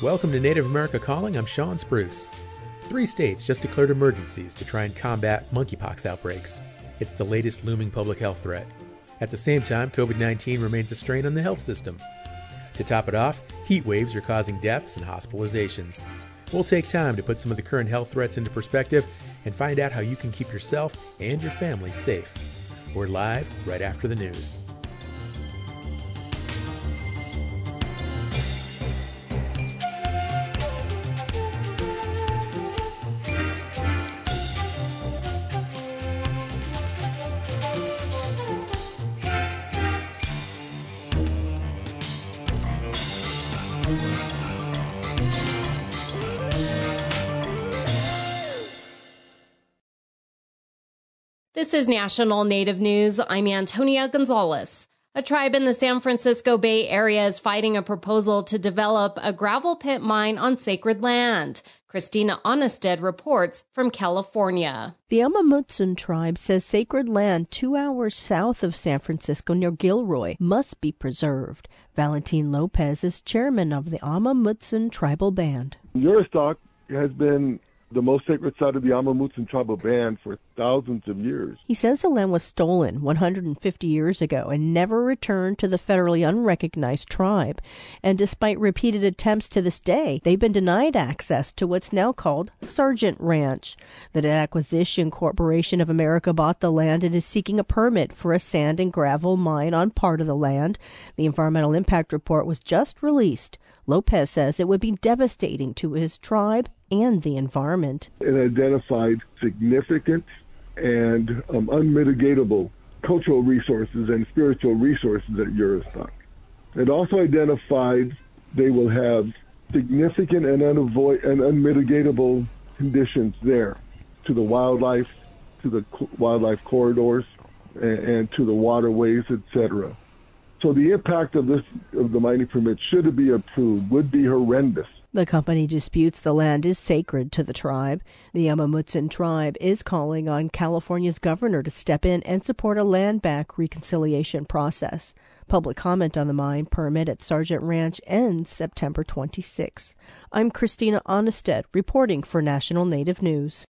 Welcome to Native America Calling. I'm Shawn Spruce. Three states just declared emergencies to try and combat monkeypox outbreaks. It's the latest looming public health threat. At the same time, COVID 19 remains a strain on the health system. To top it off, heat waves are causing deaths and hospitalizations. We'll take time to put some of the current health threats into perspective and find out how you can keep yourself and your family safe. We're live right after the news. This is National Native News. I'm Antonia Gonzalez. A tribe in the San Francisco Bay Area is fighting a proposal to develop a gravel pit mine on sacred land. Christina Onnested reports from California. The Amah Mutsun tribe says sacred land two hours south of San Francisco near Gilroy must be preserved. Valentin Lopez is chairman of the Amah Mutsun tribal band. Juristac has been the most sacred site of the Amah Mutsun tribal band for thousands of years. He says the land was stolen 150 years ago and never returned to the federally unrecognized tribe. And despite repeated attempts to this day, they've been denied access to what's now called Sargent Ranch. The Acquisition Corporation of America bought the land and is seeking a permit for a sand and gravel mine on part of the land. The environmental impact report was just released. Lopez says it would be devastating to his tribe and the environment. It identified significant and um, unmitigatable cultural resources and spiritual resources at Juristac. It also identified they will have significant and, unavoid- and unmitigatable conditions there to the wildlife, to the wildlife corridors, and, and to the waterways, etc. So the impact of this of the mining permit, should it be approved, would be horrendous. The company disputes the land is sacred to the tribe. The Amah Mutsun tribe is calling on California's governor to step in and support a land back reconciliation process. Public comment on the mine permit at Sargent Ranch ends September 26th. I'm Christina Onnested reporting for National Native News.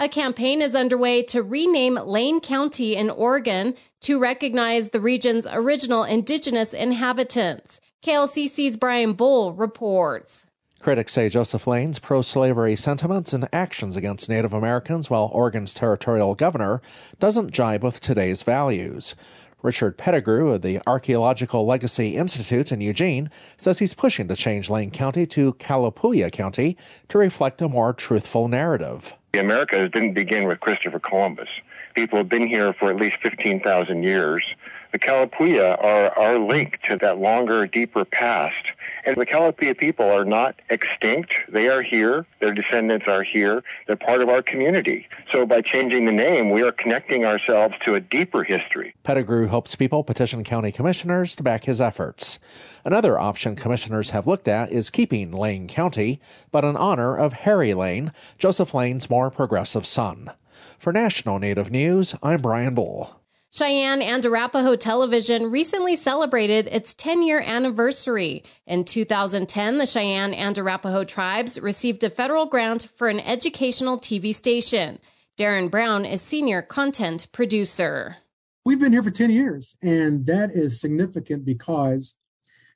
A campaign is underway to rename Lane County in Oregon to recognize the region's original indigenous inhabitants. KLCC's Brian Bull reports. Critics say Joseph Lane's pro slavery sentiments and actions against Native Americans while Oregon's territorial governor doesn't jibe with today's values. Richard Pettigrew of the Archaeological Legacy Institute in Eugene says he's pushing to change Lane County to Kalapuya County to reflect a more truthful narrative. America didn't begin with Christopher Columbus. People have been here for at least 15,000 years. The Kalapuya are our link to that longer, deeper past. And the Kalapuya people are not extinct. They are here. Their descendants are here. They're part of our community. So by changing the name, we are connecting ourselves to a deeper history. Pettigrew hopes people petition county commissioners to back his efforts. Another option commissioners have looked at is keeping Lane County, but in honor of Harry Lane, Joseph Lane's more progressive son. For National Native News, I'm Brian Bull. Cheyenne and Arapaho Television recently celebrated its 10 year anniversary. In 2010, the Cheyenne and Arapaho tribes received a federal grant for an educational TV station. Darren Brown is senior content producer. We've been here for 10 years, and that is significant because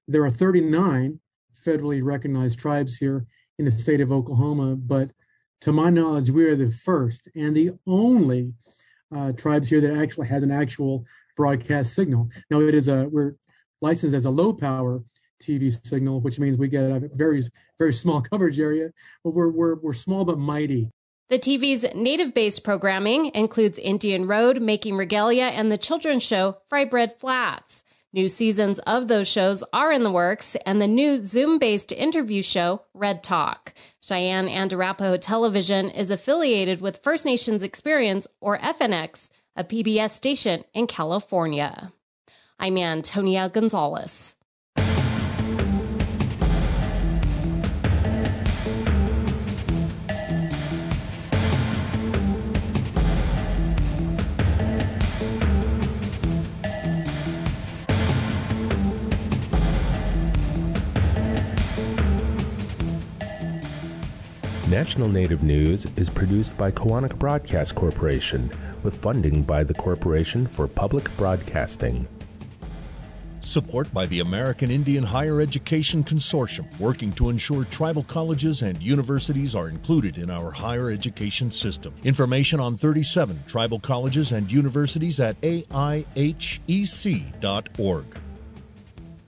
there are 39 federally recognized tribes here in the state of Oklahoma, but to my knowledge, we are the first and the only uh, tribes here that actually has an actual broadcast signal. Now it is a we're licensed as a low power TV signal, which means we get a very very small coverage area, but we're we're we're small but mighty. The TV's native based programming includes Indian Road, Making Regalia, and the children's show Fry Bread Flats. New seasons of those shows are in the works, and the new Zoom based interview show, Red Talk. Cheyenne and Arapaho Television is affiliated with First Nations Experience, or FNX, a PBS station in California. I'm Antonia Gonzalez. National Native News is produced by Koahnic Broadcast Corporation with funding by the Corporation for Public Broadcasting. Support by the American Indian Higher Education Consortium, working to ensure tribal colleges and universities are included in our higher education system. Information on 37 tribal colleges and universities at aihec.org.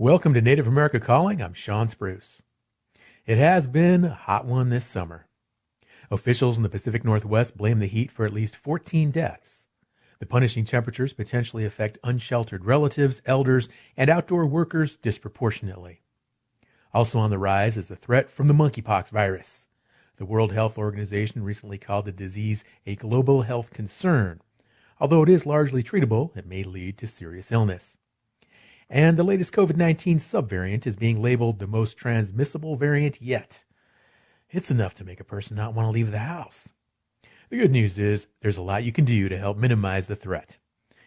Welcome to Native America Calling. I'm Shawn Spruce. It has been a hot one this summer. Officials in the Pacific Northwest blame the heat for at least 14 deaths. The punishing temperatures potentially affect unsheltered relatives, elders, and outdoor workers disproportionately. Also on the rise is the threat from the monkeypox virus. The World Health Organization recently called the disease a global health concern. Although it is largely treatable, it may lead to serious illness. And the latest COVID 19 subvariant is being labeled the most transmissible variant yet. It's enough to make a person not want to leave the house. The good news is there's a lot you can do to help minimize the threat.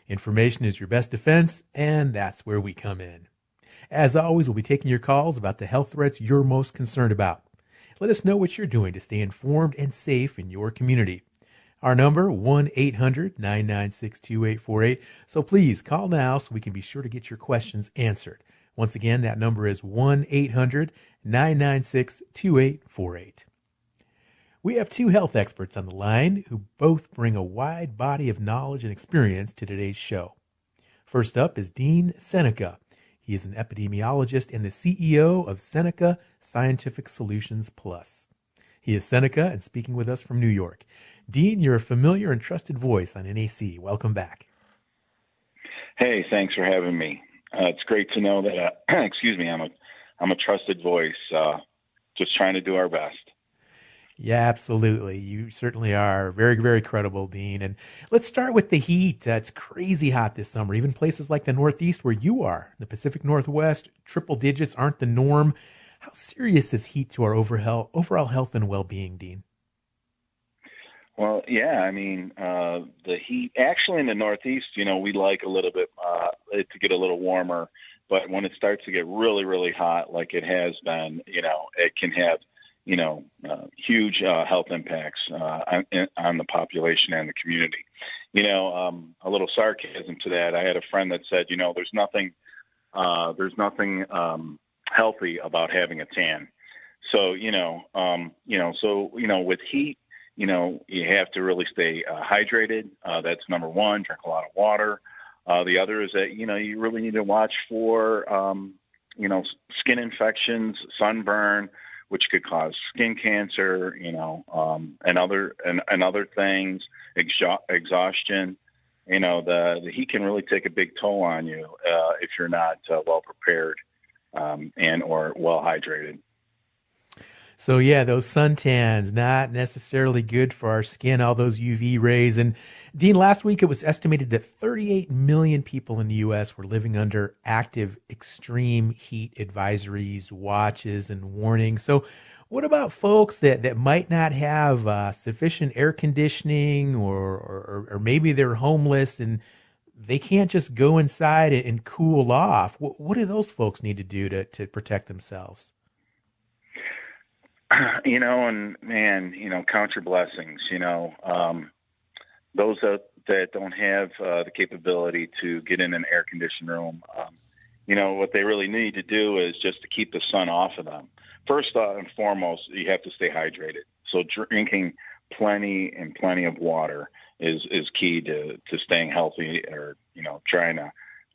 Information is your best defense, and that's where we come in. As always, we'll be taking your calls about the health threats you're most concerned about. Let us know what you're doing to stay informed and safe in your community. Our number, 1-800-996-2848. So please call now so we can be sure to get your questions answered. Once again, that number is 1-800-996-2848. We have two health experts on the line who both bring a wide body of knowledge and experience to today's show. First up is Dean Seneca. He is an epidemiologist and the CEO of Seneca Scientific Solutions Plus. He is Seneca and speaking with us from New York. Dean, you're a familiar and trusted voice on NAC. Welcome back. Hey, thanks for having me. Uh, it's great to know that. Uh, excuse me, I'm a I'm a trusted voice. Uh, just trying to do our best. Yeah, absolutely. You certainly are very, very credible, Dean. And let's start with the heat. Uh, it's crazy hot this summer. Even places like the Northeast, where you are, the Pacific Northwest, triple digits aren't the norm. How serious is heat to our overall overall health and well being, Dean? Well, yeah, I mean, uh, the heat actually in the Northeast, you know, we like a little bit uh, to get a little warmer, but when it starts to get really, really hot, like it has been, you know, it can have, you know, uh, huge uh, health impacts uh, on, on the population and the community. You know, um, a little sarcasm to that. I had a friend that said, you know, there's nothing, uh, there's nothing um, healthy about having a tan. So, you know, um, you know, so you know, with heat you know, you have to really stay uh, hydrated. Uh, that's number one. Drink a lot of water. Uh, the other is that you know you really need to watch for um, you know skin infections, sunburn, which could cause skin cancer. You know, um, and other and, and other things, exha- exhaustion. You know, the the heat can really take a big toll on you uh, if you're not uh, well prepared um, and or well hydrated. So yeah, those suntans not necessarily good for our skin. All those UV rays. And Dean, last week it was estimated that 38 million people in the U.S. were living under active extreme heat advisories, watches, and warnings. So. What about folks that, that might not have uh, sufficient air conditioning or, or, or maybe they're homeless and they can't just go inside it and cool off? What, what do those folks need to do to, to protect themselves? you know, and man, you know, count your blessings. You know, um, those that, that don't have uh, the capability to get in an air conditioned room, um, you know, what they really need to do is just to keep the sun off of them. First and foremost, you have to stay hydrated. So drinking plenty and plenty of water is is key to to staying healthy, or you know, trying to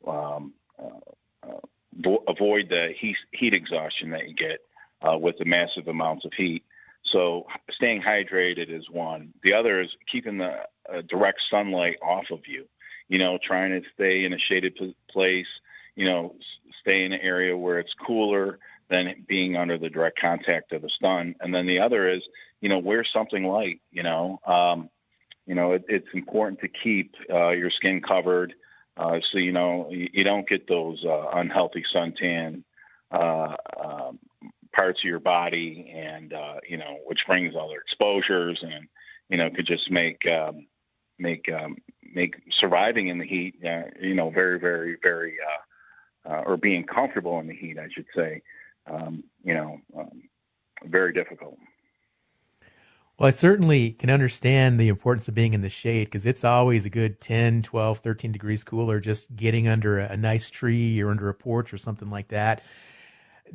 um, uh, uh, avoid the heat heat exhaustion that you get uh, with the massive amounts of heat. So staying hydrated is one. The other is keeping the uh, direct sunlight off of you. You know, trying to stay in a shaded p- place. You know, stay in an area where it's cooler than being under the direct contact of the sun. And then the other is, you know, wear something light. You know, um, you know, it, it's important to keep uh, your skin covered, uh, so you know you, you don't get those uh, unhealthy suntan uh, um, parts of your body, and uh, you know, which brings other exposures, and you know, could just make um, make um, make surviving in the heat, uh, you know, very, very, very, or being comfortable in the heat, I should say, um, you know, um, very difficult. Well, I certainly can understand the importance of being in the shade because it's always a good 10, 12, 13 degrees cooler just getting under a, a nice tree or under a porch or something like that.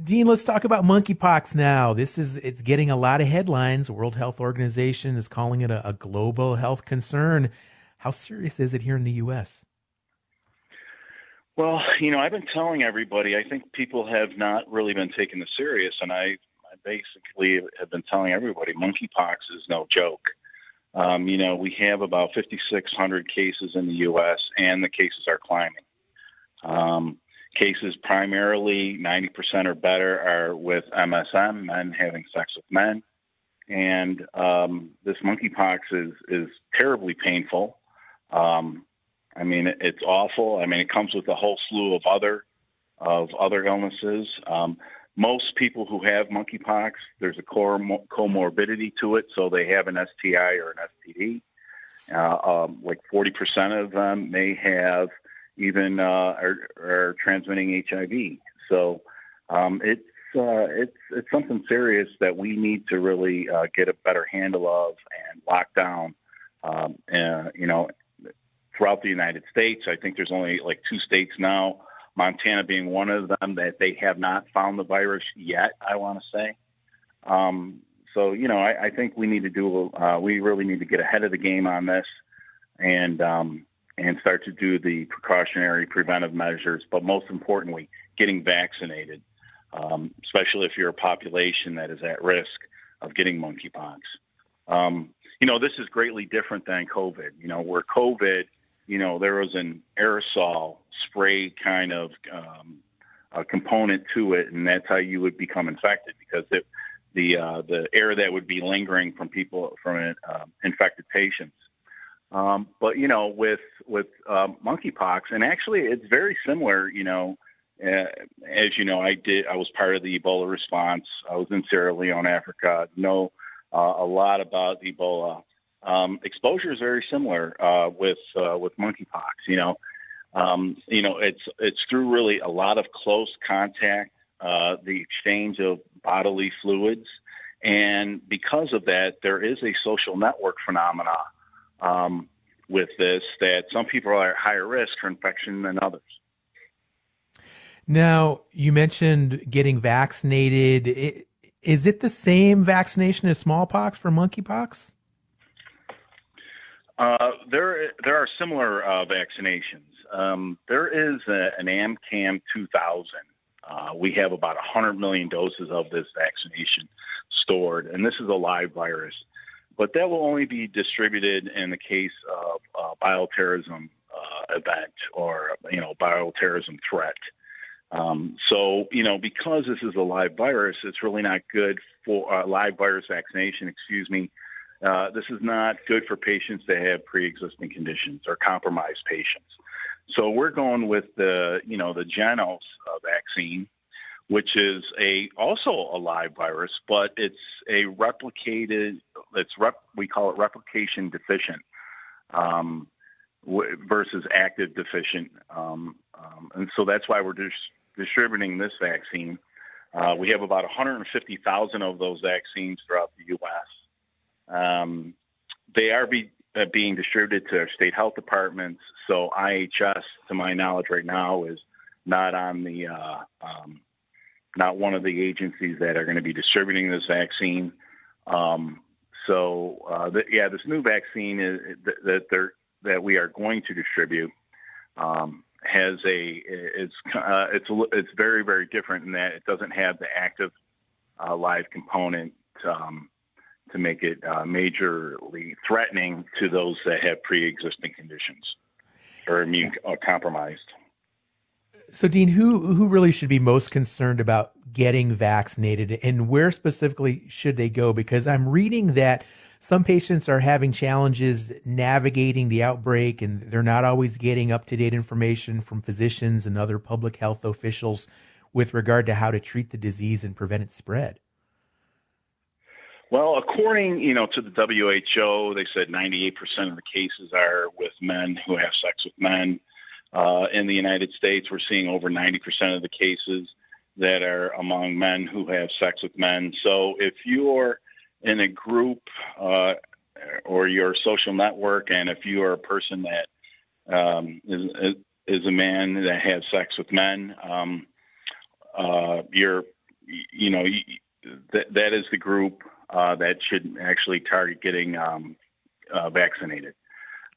Dean, let's talk about monkeypox now. This is it's getting a lot of headlines. World Health Organization is calling it a, a global health concern. How serious is it here in the U.S.? Well, you know, I've been telling everybody. I think people have not really been taking this serious, and I, I basically have been telling everybody monkeypox is no joke. Um, you know, we have about 5,600 cases in the U.S., and the cases are climbing. Um, cases primarily 90% or better are with MSM, men having sex with men. And um, this monkeypox is, is terribly painful. Um, I mean, it, it's awful. I mean, it comes with a whole slew of other of other illnesses. Um, most people who have monkeypox, there's a comorbidity to it, so they have an STI or an STD. Uh, um, like 40% of them may have even uh, are, are, transmitting HIV. So um, it's uh, it's it's something serious that we need to really uh, get a better handle of and lock down. Um, and, you know, throughout the United States, I think there's only like two states now, Montana being one of them, that they have not found the virus yet. I want to say. Um, so you know, I, I, think we need to do. Uh, we really need to get ahead of the game on this, and um, and start to do the precautionary preventive measures, but most importantly, getting vaccinated, um, especially if you're a population that is at risk of getting monkeypox. Um, you know, this is greatly different than COVID. You know, where COVID, you know, there was an aerosol spray kind of um, a component to it, and that's how you would become infected because it, the uh, the air that would be lingering from people from uh, infected patients um, but you know, with with um, monkeypox, and actually, it's very similar. You know, uh, as you know, I did. I was part of the Ebola response. I was in Sierra Leone, Africa. Know uh, a lot about Ebola. Um, exposure is very similar uh, with uh, with monkeypox. You know, um, you know, it's it's through really a lot of close contact, uh, the exchange of bodily fluids, and because of that, there is a social network phenomena um, with this that some people are at higher risk for infection than others. Now, you mentioned getting vaccinated. Is it the same vaccination as smallpox for monkeypox? Uh, there, there are similar uh, vaccinations. Um, there is a, an ACAM 2000. Uh, we have about 100 million doses of this vaccination stored, and this is a live virus but that will only be distributed in the case of uh, bioterrorism uh, event or you know bioterrorism threat. Um, so you know because this is a live virus, it's really not good for uh, live virus vaccination. Excuse me. Uh, this is not good for patients that have pre-existing conditions or compromised patients. So we're going with the you know the Jynneos uh, vaccine, which is a also a live virus, but it's a replicated. It's rep, we call it replication deficient um, w- versus active deficient, um, um, and so that's why we're dis- distributing this vaccine. Uh, we have about 150,000 of those vaccines throughout the U.S. Um, they are be, uh, being distributed to our state health departments. So IHS, to my knowledge, right now is not on the uh, um, not one of the agencies that are going to be distributing this vaccine. Um, so, uh, the, yeah, this new vaccine is, that they're, that we are going to distribute um, has a it's uh, it's it's very very different in that it doesn't have the active uh, live component um, to make it uh, majorly threatening to those that have pre-existing conditions or immune uh, compromised. So, Dean, who who really should be most concerned about getting vaccinated, and where specifically should they go? Because I'm reading that some patients are having challenges navigating the outbreak, and they're not always getting up to date information from physicians and other public health officials with regard to how to treat the disease and prevent its spread. Well, according you know to the WHO, they said 98% of the cases are with men who have sex with men. Uh, in the United States, we're seeing over 90% of the cases that are among men who have sex with men. So if you're in a group uh, or your social network, and if you are a person that um, is, is a man that has sex with men, um, uh, you're, you know, that that is the group uh, that should actually target getting um, uh, vaccinated.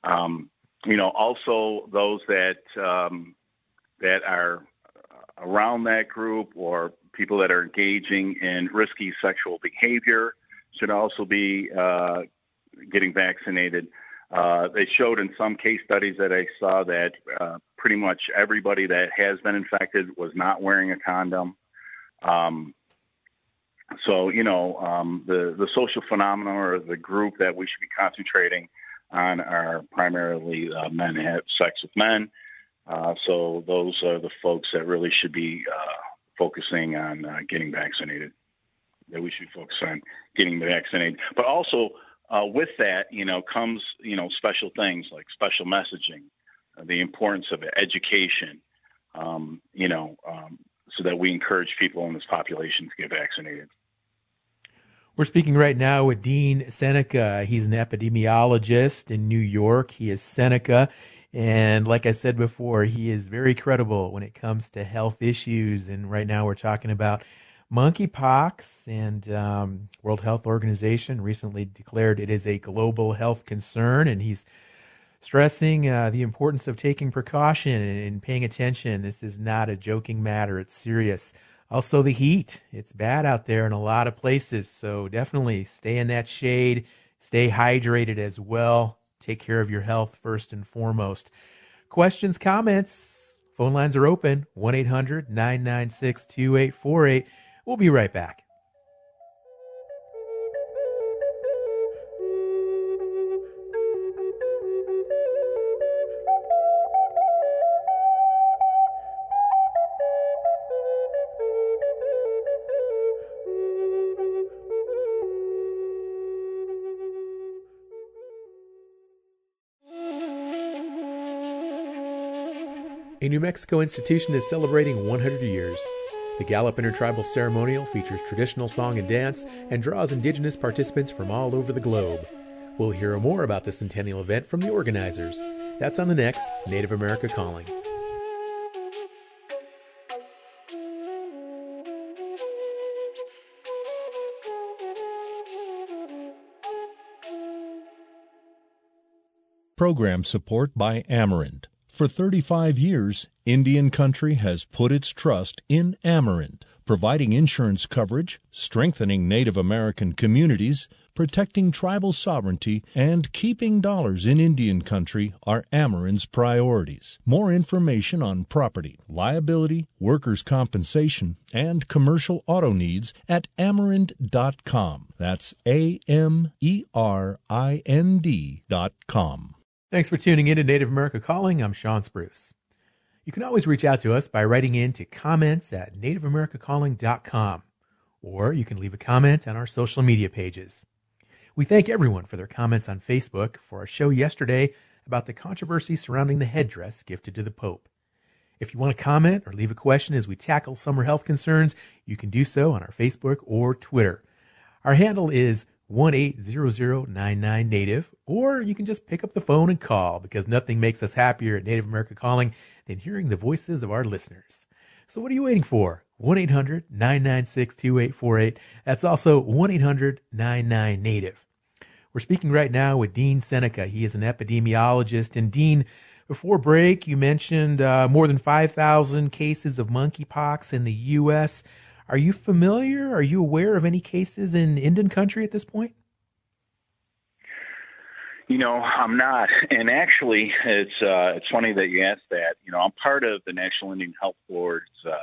Um, you know, also those that um, that are around that group or people that are engaging in risky sexual behavior should also be uh, getting vaccinated. Uh, they showed in some case studies that I saw that uh, pretty much everybody that has been infected was not wearing a condom. Um, so you know um, the the social phenomenon or the group that we should be concentrating on are primarily uh, men have sex with men. Uh, so those are the folks that really should be uh, focusing on uh, getting vaccinated. That we should focus on getting vaccinated, but also uh, with that, you know, comes you know special things like special messaging, uh, the importance of education, um, you know, um, so that we encourage people in this population to get vaccinated. We're speaking right now with Dean Seneca. He's an epidemiologist in New York. He is Seneca. And like I said before, he is very credible when it comes to health issues. And right now we're talking about monkeypox and um, World Health Organization recently declared it is a global health concern. And he's stressing uh, the importance of taking precaution and, paying attention. This is not a joking matter. It's serious. Also, the heat. It's bad out there in a lot of places. So definitely stay in that shade, stay hydrated as well. Take care of your health first and foremost. Questions, comments, phone lines are open 1 800 996 2848. We'll be right back. A New Mexico institution is celebrating 100 years. The Gallup Intertribal Ceremonial features traditional song and dance and draws indigenous participants from all over the globe. We'll hear more about the centennial event from the organizers. That's on the next Native America Calling. Program support by Amerind. For 35 years, Indian Country has put its trust in Amerind, providing insurance coverage, strengthening Native American communities, protecting tribal sovereignty, and keeping dollars in Indian Country are Amerind's priorities. More information on property, liability, workers' compensation, and commercial auto needs at amerind.com. That's A M E R I N D.com. Thanks for tuning in to Native America Calling. I'm Shawn Spruce. You can always reach out to us by writing in to comments at nativeamericacalling.com, or you can leave a comment on our social media pages. We thank everyone for their comments on Facebook for our show yesterday about the controversy surrounding the headdress gifted to the Pope. If you want to comment or leave a question as we tackle summer health concerns, you can do so on our Facebook or Twitter. Our handle is 1-800-99 Native, or you can just pick up the phone and call because nothing makes us happier at Native America Calling than hearing the voices of our listeners. So what are you waiting for? 1-800-996-2848. That's also 1-800-99-NATIVE. We're speaking right now with Dean Seneca. He is an epidemiologist. And Dean, before break, you mentioned uh, more than 5,000 cases of monkeypox in the U.S., are you familiar? Are you aware of any cases in Indian country at this point? You know, I'm not. And actually, it's uh, it's funny that you asked that. You know, I'm part of the National Indian Health Board's uh,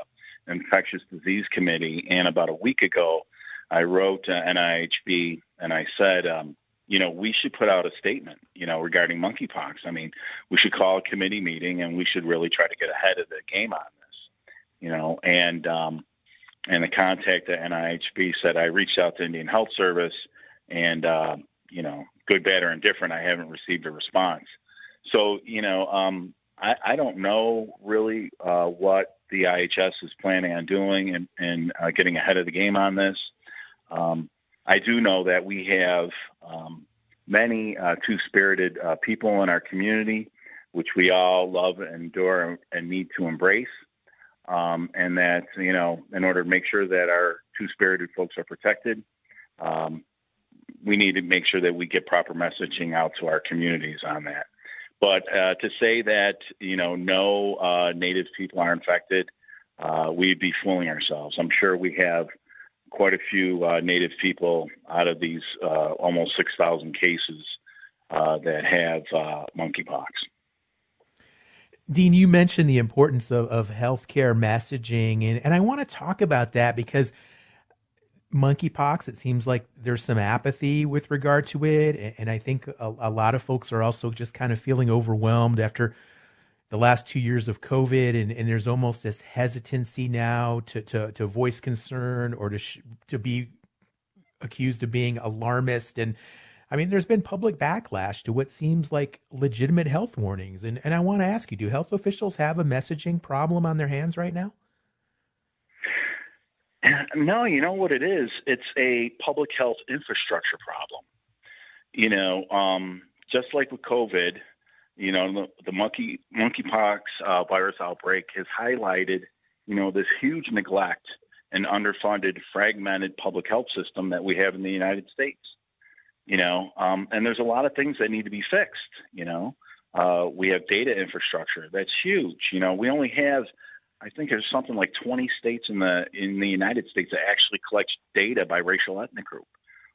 infectious disease committee, and about a week ago, I wrote to NIHB and I said, um, you know, we should put out a statement, you know, regarding monkeypox. I mean, we should call a committee meeting and we should really try to get ahead of the game on this, you know, and um, and the contact at NIHB said I reached out to Indian Health Service and uh, you know good, bad, or indifferent, I haven't received a response. So, you know, um, I, I, don't know really uh, what the IHS is planning on doing and, uh, getting ahead of the game on this. Um, I do know that we have um, many uh, two spirited uh, people in our community, which we all love and adore and need to embrace. Um, and that, you know, in order to make sure that our two spirited folks are protected, um, we need to make sure that we get proper messaging out to our communities on that. But uh, to say that you know no uh, native people are infected, uh, we'd be fooling ourselves. I'm sure we have quite a few uh, native people out of these uh, almost 6,000 cases uh, that have monkeypox. Dean, you mentioned the importance of, of healthcare messaging, and, and I want to talk about that because monkeypox, it seems like there's some apathy with regard to it. And I think a, a, lot of folks are also just kind of feeling overwhelmed after the last two years of COVID. And, and there's almost this hesitancy now to, to, to voice concern or to, sh- to be accused of being alarmist. And I mean, there's been public backlash to what seems like legitimate health warnings. And, and I want to ask you do health officials have a messaging problem on their hands right now? No, you know what it is? It's a public health infrastructure problem. You know, um, just like with COVID, you know, the, monkey monkeypox uh, virus outbreak has highlighted, you know, this huge neglect and underfunded, fragmented public health system that we have in the United States. You know, um, and there's a lot of things that need to be fixed. You know, uh, we have data infrastructure that's huge. You know, we only have I think there's something like 20 states in the in the United States that actually collects data by racial ethnic group.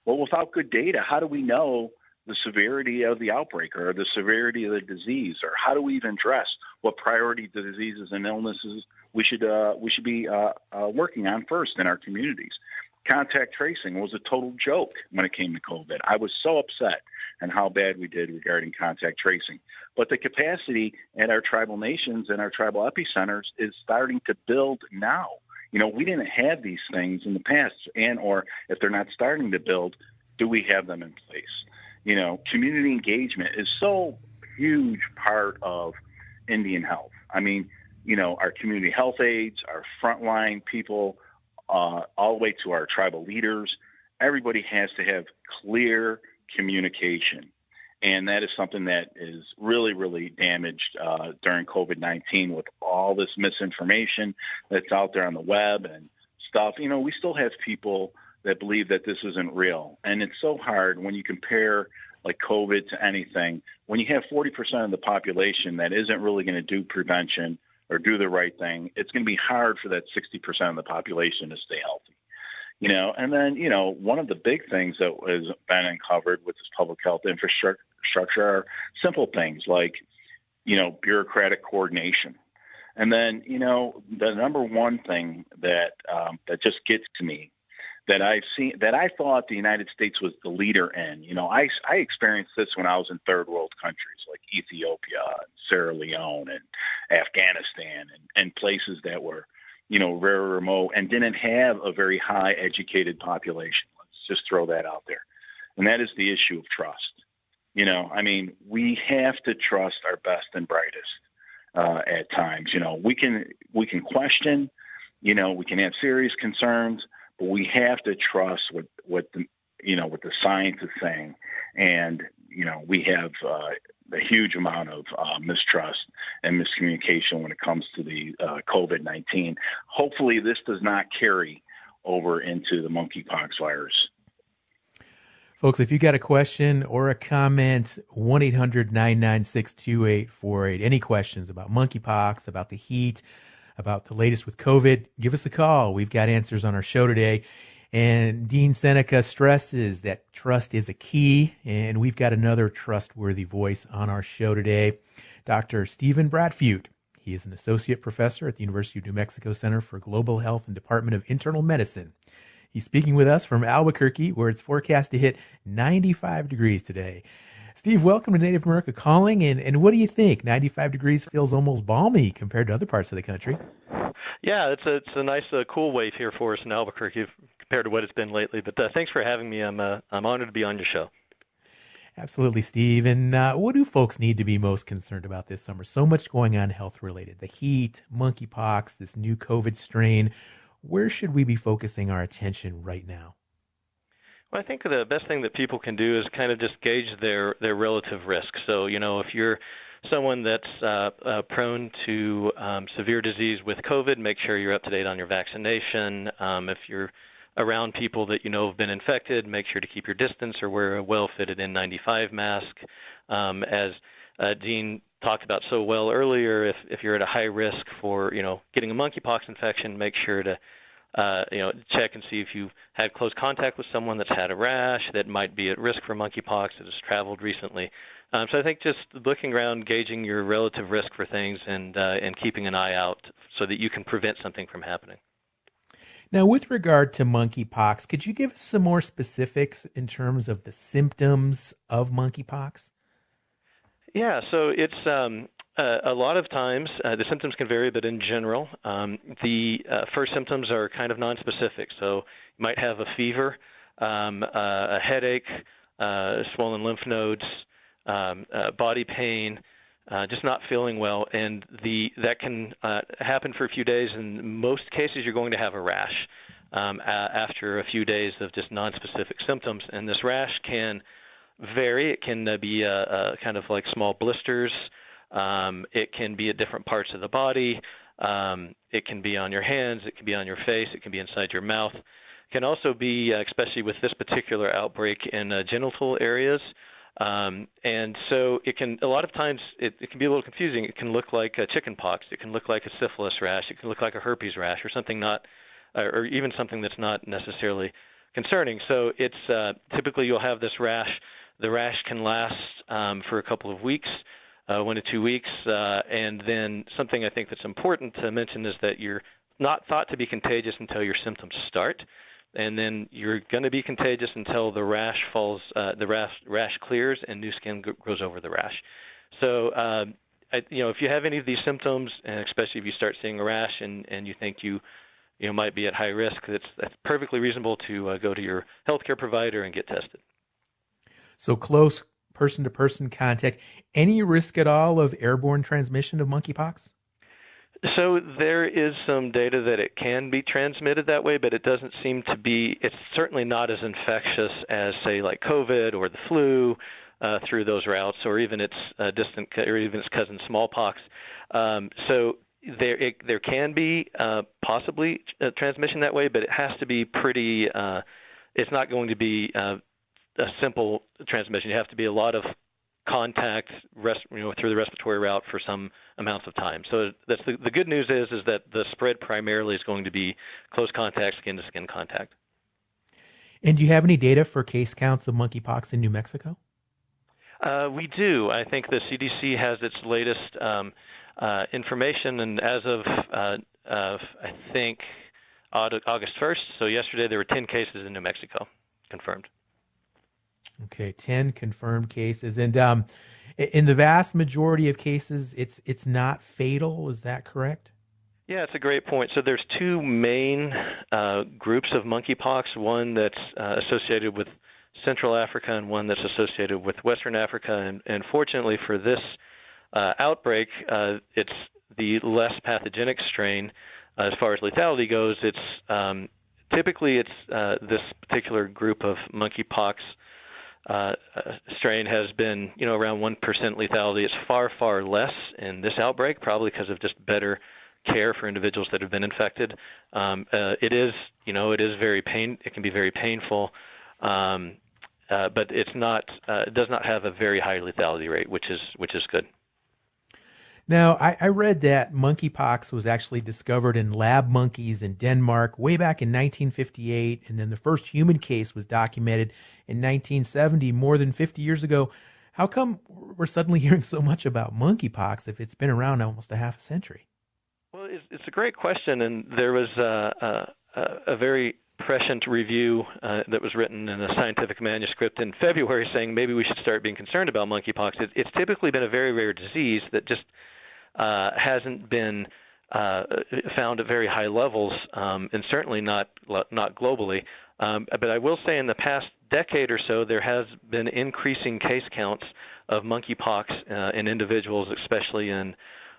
Well, without good data, how do we know the severity of the outbreak or the severity of the disease, or how do we even address what priority diseases and illnesses we should uh, we should be uh, uh, working on first in our communities? Contact tracing was a total joke when it came to COVID. I was so upset and how bad we did regarding contact tracing. But the capacity at our tribal nations and our tribal epicenters is starting to build now. You know, we didn't have these things in the past, and or if they're not starting to build, do we have them in place? You know, community engagement is so huge part of Indian health. I mean, you know, our community health aides, our frontline people, uh, all the way to our tribal leaders. Everybody has to have clear communication. And that is something that is really, really damaged uh, during COVID 19 with all this misinformation that's out there on the web and stuff. You know, we still have people that believe that this isn't real. And it's so hard when you compare like COVID to anything. When you have 40% of the population that isn't really going to do prevention or do the right thing, it's going to be hard for that 60% of the population to stay healthy you know, and then, you know, one of the big things that has been uncovered with this public health infrastructure are simple things like, you know, bureaucratic coordination. And then, you know, the number one thing that um, that just gets to me that I've seen that I thought the United States was the leader in. You know, I I experienced this when I was in third world countries like Ethiopia, and Sierra Leone, and Afghanistan, and, and places that were you know, very remote and didn't have a very high educated population. Let's just throw that out there. And that is the issue of trust. You know, I mean, we have to trust our best and brightest uh, at times. You know, we can we can question, you know, we can have serious concerns, we have to trust what what the you know what the science is saying. And you know, we have uh, a huge amount of uh, mistrust and miscommunication when it comes to the uh, COVID 19. Hopefully, this does not carry over into the monkeypox virus. Folks, if you got a question or a comment, 1 800 996 2848. Any questions about monkeypox, about the heat, about the latest with COVID, give us a call. We've got answers on our show today. And Dean Seneca stresses that trust is a key, and we've got another trustworthy voice on our show today, Dr. Stephen Bradfute. He is an associate professor at the University of New Mexico Center for Global Health and Department of Internal Medicine. He's speaking with us from Albuquerque, where it's forecast to hit 95 degrees today. Steve, welcome to Native America Calling. And, and what do you think? 95 degrees feels almost balmy compared to other parts of the country. Yeah, it's a, it's a nice uh, cool wave here for us in Albuquerque compared to what it's been lately. But uh, thanks for having me. I'm, uh, I'm honored to be on your show. Absolutely, Steve. And uh, what do folks need to be most concerned about this summer? So much going on health related the heat, monkeypox, this new COVID strain. Where should we be focusing our attention right now? Well, I think the best thing that people can do is kind of just gauge their their relative risk. So, you know, if you're someone that's uh, uh, prone to um, severe disease with COVID, make sure you're up to date on your vaccination. Um, if you're around people that you know have been infected, make sure to keep your distance or wear a well-fitted N95 mask. Um, as uh, Dean talked about so well earlier, if if you're at a high risk for you know getting a monkeypox infection, make sure to uh, you know, check and see if you've had close contact with someone that's had a rash that might be at risk for monkeypox that has traveled recently. Um, so I think just looking around, gauging your relative risk for things, and uh, and keeping an eye out so that you can prevent something from happening. Now, with regard to monkeypox, could you give us some more specifics in terms of the symptoms of monkeypox? Yeah, so it's um, uh, a lot of times, uh, the symptoms can vary, but in general, um, the uh, first symptoms are kind of nonspecific. So you might have a fever, um, uh, a headache, uh, swollen lymph nodes, um, body pain, just not feeling well, and the that can happen for a few days. In most cases, you're going to have a rash um, a- after a few days of just nonspecific symptoms, and this rash can vary. It can be kind of like small blisters. Um, it can be at different parts of the body. Um, it can be on your hands. It can be on your face. It can be inside your mouth. It can also be, uh, especially with this particular outbreak, in uh, genital areas. Um, and so it can, a lot of times, it, it, can be a little confusing. It can look like a chicken pox. It can look like a syphilis rash. It can look like a herpes rash or something not, uh, or even something that's not necessarily concerning. So it's uh, typically you'll have this rash. The rash can last um, for a couple of weeks one to two weeks. Uh, and then something I think that's important to mention is that you're not thought to be contagious until your symptoms start. And then you're going to be contagious until the rash falls, uh, the rash, rash clears, and new skin g- grows over the rash. So, uh, I, you know, if you have any of these symptoms, and especially if you start seeing a rash and, and you think you, you know, might be at high risk, that's, that's perfectly reasonable to uh, go to your healthcare provider and get tested. So close person to person contact. Any risk at all of airborne transmission of monkeypox? So there is some data that it can be transmitted that way, but it doesn't seem to be. It's certainly not as infectious as, say, like COVID or the flu uh, through those routes, or even its uh, distant, or even its cousin smallpox. Um, so there, it, there can be uh, possibly a transmission that way, but it has to be pretty. Uh, it's not going to be uh, a simple transmission. You have to be a lot of contact rest, you know, through the respiratory route for some amounts of time. So that's the, the good news is is that the spread primarily is going to be close contact, skin to skin contact. And do you have any data for case counts of monkeypox in New Mexico? Uh, we do. I think the CDC has its latest um, uh, information, and as of uh, I think August 1st, so yesterday there were 10 cases in New Mexico confirmed. Okay, ten confirmed cases, and um, in the vast majority of cases, it's it's not fatal. Is that correct? Yeah, it's a great point. So there's two main uh, groups of monkeypox. One that's uh, associated with Central Africa, and one that's associated with Western Africa. And, and fortunately for this uh, outbreak, uh, it's the less pathogenic strain. as far as lethality goes, it's um, typically it's uh, this particular group of monkeypox uh, strain has been, you know, around 1% lethality. It's far, far less in this outbreak, probably because of just better care for individuals that have been infected. Um, uh, it is, you know, it is very pain. It can be very painful, um, uh, but it's not. Uh, it does not have a very high lethality rate, which is which is good. Now, I, I, read that monkeypox was actually discovered in lab monkeys in Denmark way back in 1958, and then the first human case was documented in 1970, more than 50 years ago. How come we're suddenly hearing so much about monkeypox if it's been around almost a half a century? Well, it's, it's a great question, and there was a, a, a very prescient review uh, that was written in a scientific manuscript in February saying maybe we should start being concerned about monkeypox. It, it's typically been a very rare disease that just uh, hasn't been uh, found at very high levels, um, and certainly not not globally. Um, but I will say, in the past decade or so, there has been increasing case counts of monkeypox uh, in individuals, especially in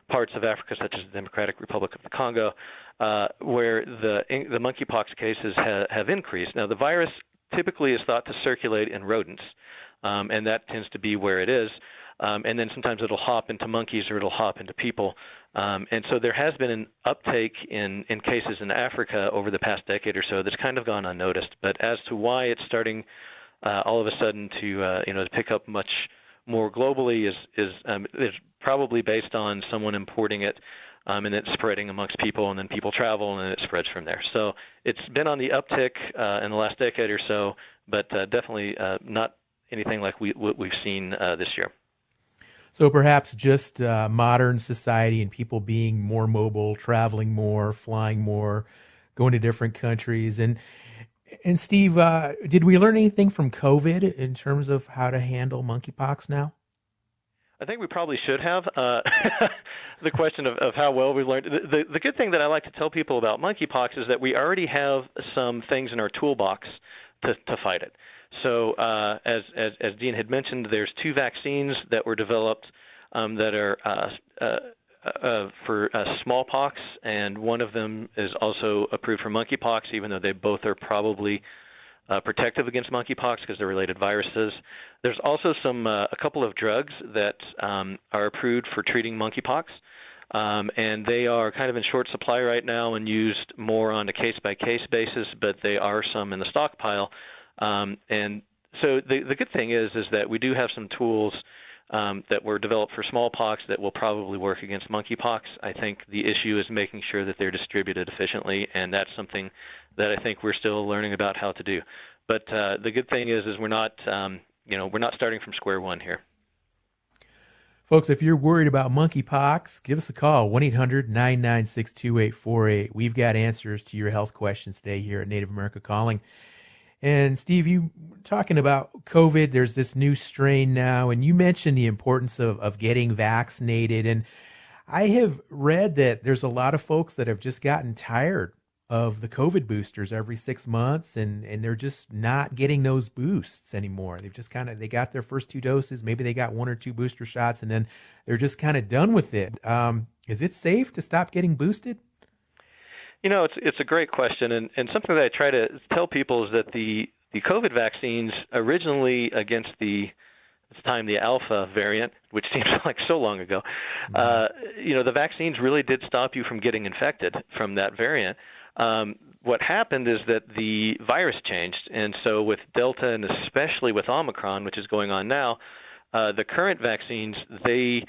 parts of Africa, such as the Democratic Republic of the Congo, uh, where the the monkeypox cases ha- have increased. Now, the virus typically is thought to circulate in rodents, um, and that tends to be where it is um, and then sometimes it'll hop into monkeys or it'll hop into people. Um, and so there has been an uptake in, in cases in Africa over the past decade or so that's kind of gone unnoticed. But as to why it's starting uh, all of a sudden to uh, you know to pick up much more globally is is um, is probably based on someone importing it. Um, and it's spreading amongst people, and then people travel, and then it spreads from there. So it's been on the uptick uh, in the last decade or so, but uh, definitely uh, not anything like we, what we've seen uh, this year. So perhaps just uh, modern society and people being more mobile, traveling more, flying more, going to different countries. And and Steve, uh, did we learn anything from COVID in terms of how to handle monkeypox now? I think we probably should have. Uh, the question of, of how well we learned. The, the, the good thing that I like to tell people about monkeypox is that we already have some things in our toolbox to, to fight it. So, uh, as, as, as Dean had mentioned, there's two vaccines that were developed um, that are uh, uh, uh for smallpox, and one of them is also approved for monkeypox, even though they both are probably protective against monkeypox because they're related viruses. There's also some a couple of drugs that um, are approved for treating monkeypox. Um, and they are kind of in short supply right now and used more on a case by case basis, but they are some in the stockpile. Um, and so the, the good thing is is that we do have some tools um, that were developed for smallpox that will probably work against monkeypox. I think the issue is making sure that they're distributed efficiently, and that's something that I think we're still learning about how to do. But uh, the good thing is is we're not um, you know we're not starting from square one here. Folks, if you're worried about monkeypox, give us a call 1 800 996 2848. We've got answers to your health questions today here at Native America Calling. And Steve, you talking about COVID, there's this new strain now, and you mentioned the importance of, of getting vaccinated. And I have read that there's a lot of folks that have just gotten tired of the COVID boosters every six months and, and they're just not getting those boosts anymore. They've just kind of, they got their first two doses. Maybe they got one or two booster shots and then they're just kind of done with it. Um, is it safe to stop getting boosted? You know, it's it's a great question, and, and something that I try to tell people is that the the COVID vaccines originally against the at time the alpha variant, which seems like so long ago, mm-hmm. uh, you know, the vaccines really did stop you from getting infected from that variant. Um, what happened is that the virus changed, and so with Delta and especially with Omicron, which is going on now, uh, the current vaccines they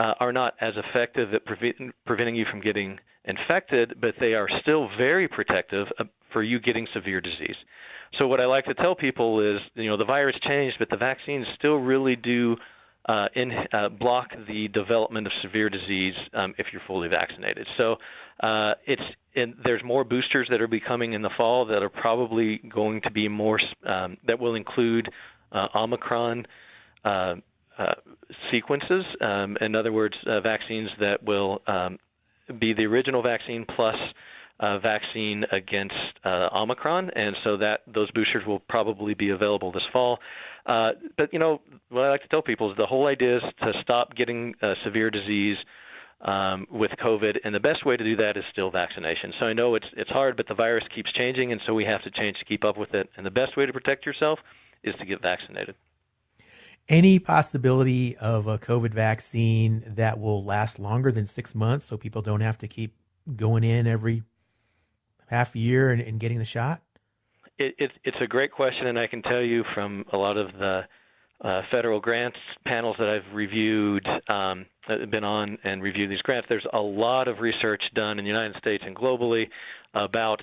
uh, are not as effective at pre- preventing you from getting infected, but they are still very protective uh, for you getting severe disease. So what I like to tell people is, you know, the virus changed, but the vaccines still really do uh, in, uh, block the development of severe disease um, if you're fully vaccinated. So uh, it's there's more boosters that are becoming in the fall that are probably going to be more um, that will include uh, Omicron uh, sequences. Um, in other words, vaccines that will um, be the original vaccine plus uh, vaccine against uh, Omicron, and so that those boosters will probably be available this fall. Uh, but you know, what I like to tell people is the whole idea is to stop getting uh, severe disease um, with COVID, and the best way to do that is still vaccination. So I know it's it's hard, but the virus keeps changing, and so we have to change to keep up with it. And the best way to protect yourself is to get vaccinated any possibility of a COVID vaccine that will last longer than six months so people don't have to keep going in every half year and, and getting the shot? It, it, it's a great question, and I can tell you from a lot of the uh, federal grants panels that I've reviewed, um, been on and reviewed these grants, there's a lot of research done in the United States and globally about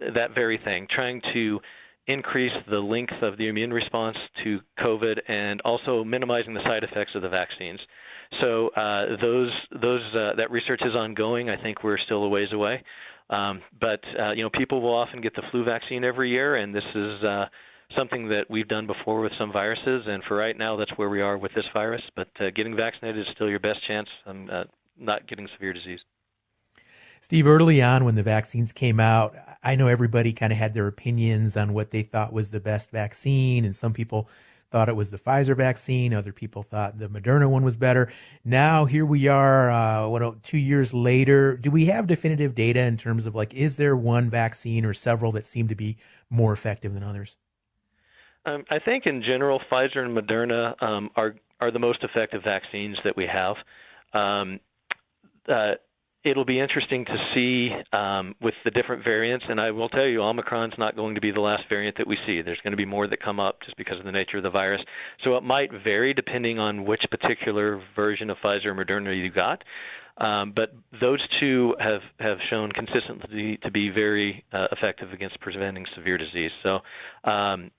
that very thing, trying to increase the length of the immune response to COVID and also minimizing the side effects of the vaccines. So uh, those those uh, that research is ongoing. I think we're still a ways away, um, but uh, you know people will often get the flu vaccine every year, and this is uh, something that we've done before with some viruses. And for right now, that's where we are with this virus. But uh, getting vaccinated is still your best chance on uh, not getting severe disease. Steve, early on when the vaccines came out, I know everybody kind of had their opinions on what they thought was the best vaccine, and some people thought it was the Pfizer vaccine. Other people thought the Moderna one was better. Now here we are, uh, what two years later. Do we have definitive data in terms of like, is there one vaccine or several that seem to be more effective than others? Um, I think in general, Pfizer and Moderna um, are are the most effective vaccines that we have. Um, uh, it'll be interesting to see um, with the different variants. And I will tell you, Omicron's not going to be the last variant that we see. There's going to be more that come up just because of the nature of the virus. So it might vary depending on which particular version of Pfizer or Moderna you got. Um, but those two have, have shown consistently to be very uh, effective against preventing severe disease. So um,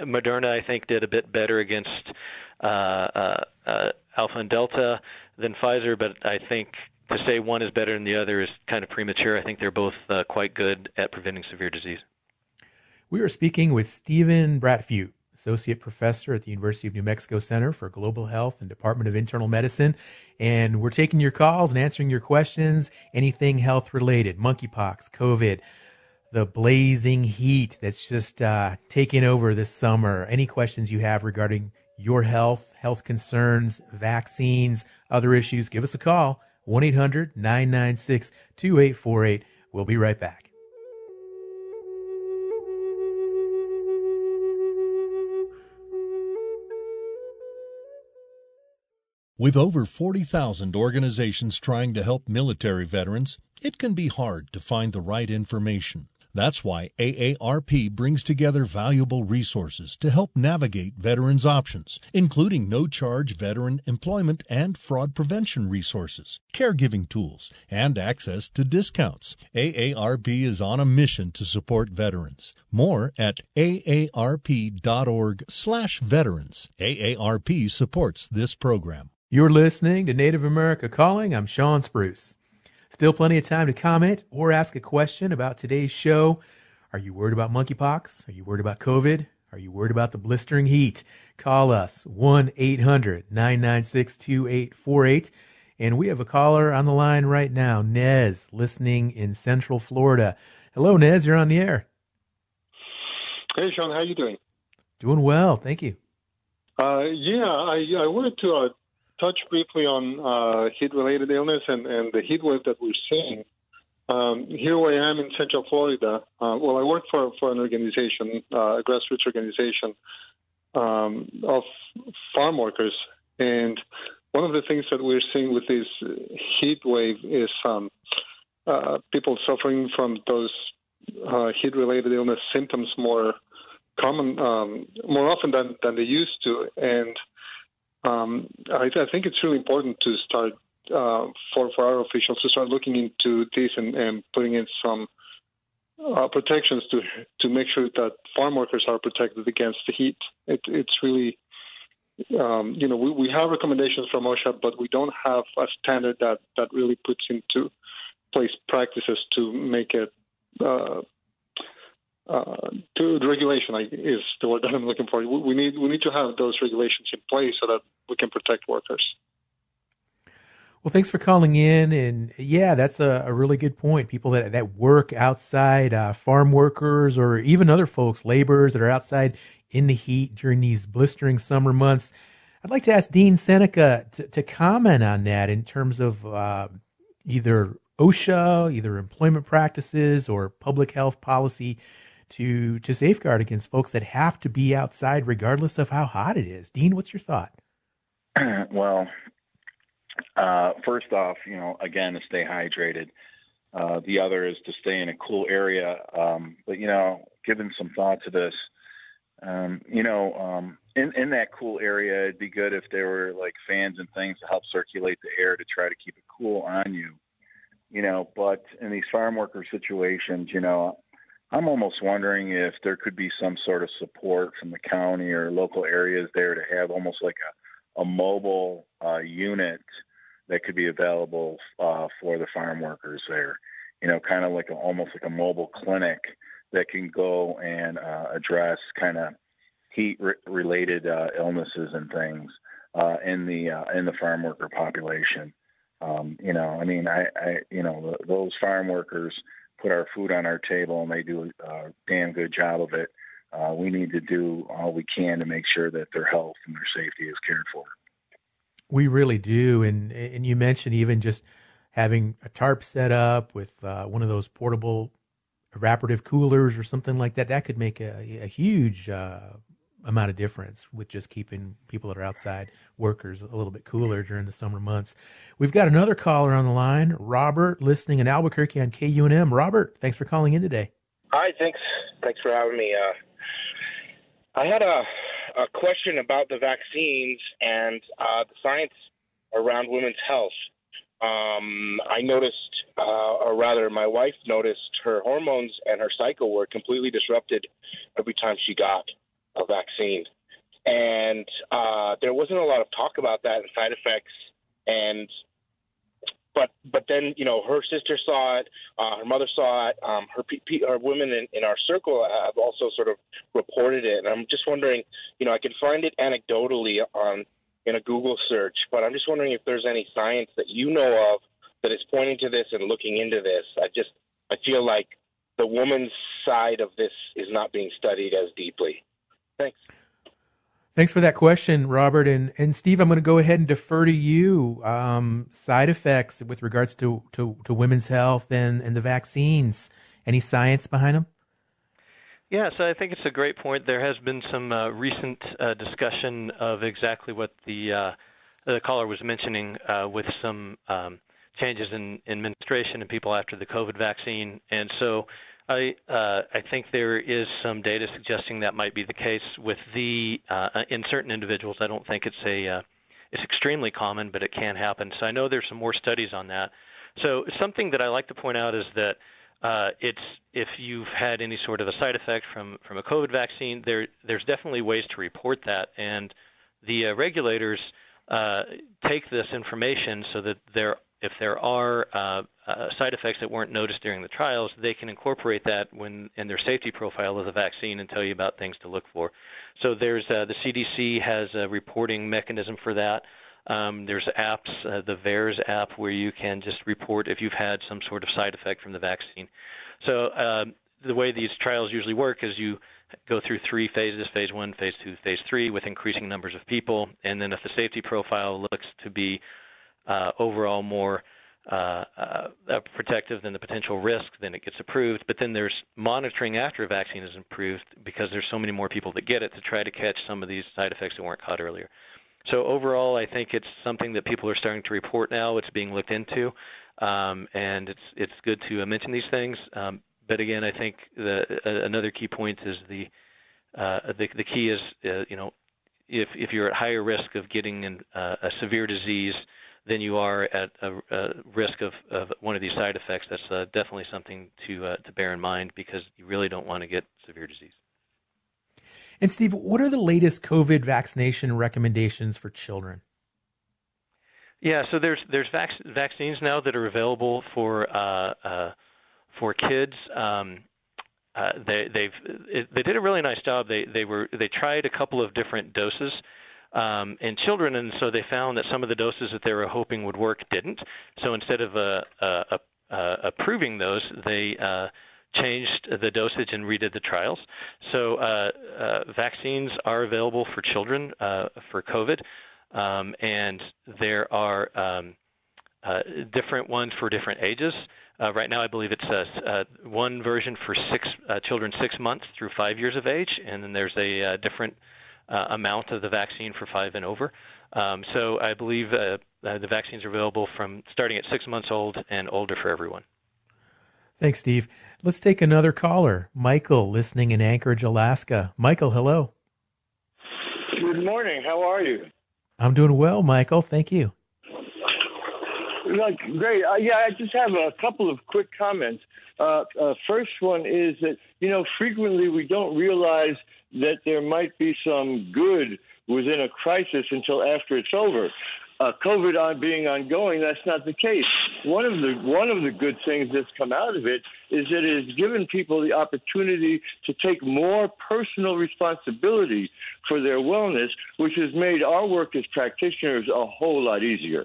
Moderna, I think, did a bit better against uh, uh, uh Alpha and Delta than Pfizer, but I think to say one is better than the other is kind of premature. I think they're both uh, quite good at preventing severe disease. We are speaking with Stephen Bradfute, Associate Professor at the University of New Mexico Center for Global Health and Department of Internal Medicine. And we're taking your calls and answering your questions, anything health related, monkeypox, COVID, the blazing heat that's just uh, taking over this summer. Any questions you have regarding your health, health concerns, vaccines, other issues, give us a call. 1 800 996 2848. We'll be right back. With over 40,000 organizations trying to help military veterans, it can be hard to find the right information. That's why AARP brings together valuable resources to help navigate veterans' options, including no charge veteran employment and fraud prevention resources, caregiving tools, and access to discounts. AARP is on a mission to support veterans. More at aarp.org/veterans. AARP supports this program. You're listening to Native America Calling. I'm Shawn Spruce. Still plenty of time to comment or ask a question about today's show. Are you worried about monkeypox? Are you worried about COVID? Are you worried about the blistering heat? Call us 1 800 996 2848. And we have a caller on the line right now, Nez, listening in Central Florida. Hello, Nez. You're on the air. Hey, Shawn. How you doing? Doing well. Thank you. Uh, yeah, I, I wanted to uh, touch briefly on uh, heat-related illness and, and the heat wave that we're seeing. Um, here I am in Central Florida, uh, well, I work for, for an organization, uh, a grassroots organization um, of farm workers. And one of the things that we're seeing with this heat wave is um, uh, people suffering from those uh, heat-related illness symptoms more common, um, more often than, than they used to. And um, I, I, think it's really important to start uh, for for our officials to start looking into this and, and putting in some uh, protections to to make sure that farm workers are protected against the heat. It, it's really um, you know we, we have recommendations from OSHA, but we don't have a standard that that really puts into place practices to make it uh, uh, to the regulation is the word that I'm looking for. We need we need to have those regulations in place so that we can protect workers. Well, thanks for calling in, and yeah, that's a, a really good point. People that that work outside, uh, farm workers, or even other folks, laborers that are outside in the heat during these blistering summer months. I'd like to ask Dean Seneca to, to comment on that in terms of uh, either OSHA, either employment practices, or public health policy to to safeguard against folks that have to be outside regardless of how hot it is. Dean, what's your thought? well, uh, first off, you know, again, to stay hydrated. Uh, the other is to stay in a cool area. Um, but you know, giving some thought to this, um, you know, um, in in that cool area, it'd be good if there were like fans and things to help circulate the air to try to keep it cool on you. You know, but in these farm worker situations, you know, I'm almost wondering if there could be some sort of support from the county or local areas there to have almost like a, a mobile uh, unit that could be available uh, for the farm workers there. You know, kind of like a, almost like a mobile clinic that can go and uh, address kind of heat re- related uh, illnesses and things uh, in the uh, in the farm worker population. Um, you know, I mean, I, I you know, the, those farm workers put our food on our table and they do a damn good job of it. Uh, we need to do all we can to make sure that their health and their safety is cared for. We really do, and and you mentioned even just having a tarp set up with uh, one of those portable evaporative coolers or something like that. That could make a, a huge uh, amount of difference with just keeping people that are outside workers a little bit cooler during the summer months. We've got another caller on the line, Robert, listening in Albuquerque on KUNM. Robert, thanks for calling in today. Hi, thanks. Thanks for having me. Uh, I had a, a question about the vaccines and uh, the science around women's health. Um, I noticed, uh, or rather, my wife noticed her hormones and her cycle were completely disrupted every time she got a vaccine. And uh, there wasn't a lot of talk about that and side effects. And but but then you know her sister saw it, uh, her mother saw it, um, her her women in, in our circle have also sort of reported it. And I'm just wondering, you know, I can find it anecdotally on in a Google search, but I'm just wondering if there's any science that you know of that is pointing to this and looking into this. I just I feel like the woman's side of this is not being studied as deeply. Thanks. Thanks for that question, Robert. And, and Steve, I'm going to go ahead and defer to you. Um, side effects with regards to, to, to women's health and, and the vaccines. Any science behind them? Yeah, so I think it's a great point. There has been some uh, recent uh, discussion of exactly what the uh, the caller was mentioning uh, with some um, changes in, in administration and people after the COVID vaccine. And so I uh, I think there is some data suggesting that might be the case with the uh, in certain individuals. I don't think it's a uh, it's extremely common, but it can happen. So I know there's some more studies on that. So something that I like to point out is that uh, it's if you've had any sort of a side effect from from a COVID vaccine, there there's definitely ways to report that, and the uh, regulators uh, take this information so that there if there are uh, uh, side effects that weren't noticed during the trials, they can incorporate that when in their safety profile of the vaccine and tell you about things to look for. So there's uh, the CDC has a reporting mechanism for that. Um, there's apps, uh, the VAERS app, where you can just report if you've had some sort of side effect from the vaccine. So um, the way these trials usually work is you go through three phases phase one, phase two, phase three with increasing numbers of people. And then if the safety profile looks to be overall more uh, uh, protective than the potential risk, then it gets approved. But then there's monitoring after a vaccine is approved because there's so many more people that get it to try to catch some of these side effects that weren't caught earlier. So overall, I think it's something that people are starting to report now. It's being looked into, um, and it's it's good to mention these things. Um, but again, I think the, uh, another key point is the uh, the, the key is uh, you know if if you're at higher risk of getting an, a severe disease then you are at a, a risk of, of, one of these side effects. That's uh, definitely something to uh, to bear in mind because you really don't want to get severe disease. And Steve, what are the latest COVID vaccination recommendations for children? Yeah, so there's there's vac- vaccines now that are available for uh, uh for kids. Um, uh, they they've it, they did a really nice job. They they were they tried a couple of different doses um, in children, and so they found that some of the doses that they were hoping would work didn't. So instead of uh, uh, uh, approving those, they uh, changed the dosage and redid the trials. So uh, uh, vaccines are available for children for COVID, um, and there are um, different ones for different ages. right now, I believe it's one version for six children six months through five years of age, and then there's a different uh, amount of the vaccine for five and over. Um, so I believe uh, uh, the vaccines are available from starting at six months old and older for everyone. Thanks, Steve. Let's take another caller. Michael, listening in Anchorage, Alaska. Michael, hello. Good morning. How are you? I'm doing well, Michael. Thank you. Like, great. Uh, yeah, I just have a couple of quick comments. Uh, uh, first one is that, you know, frequently we don't realize that there might be some good within a crisis until after it's over uh, COVID on being ongoing, that's not the case. One of the one of the good things that's come out of it is that it has given people the opportunity to take more personal responsibility for their wellness, which has made our work as practitioners a whole lot easier.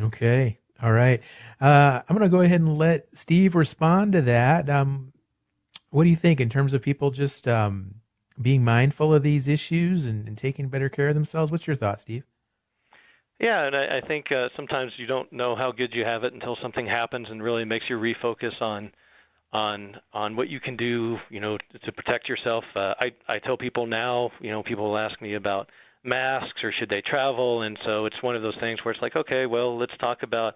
Okay, all right. Uh, I'm going to go ahead and let Steve respond to that. Um, what do you think in terms of people just um, being mindful of these issues and, and taking better care of themselves. What's your thought, Steve? Yeah, and I, I think uh, sometimes you don't know how good you have it until something happens and really makes you refocus on on on what you can do, you know, to protect yourself. Uh, I I tell people now, you know, people will ask me about masks or should they travel, and so it's one of those things where it's like, okay, well, let's talk about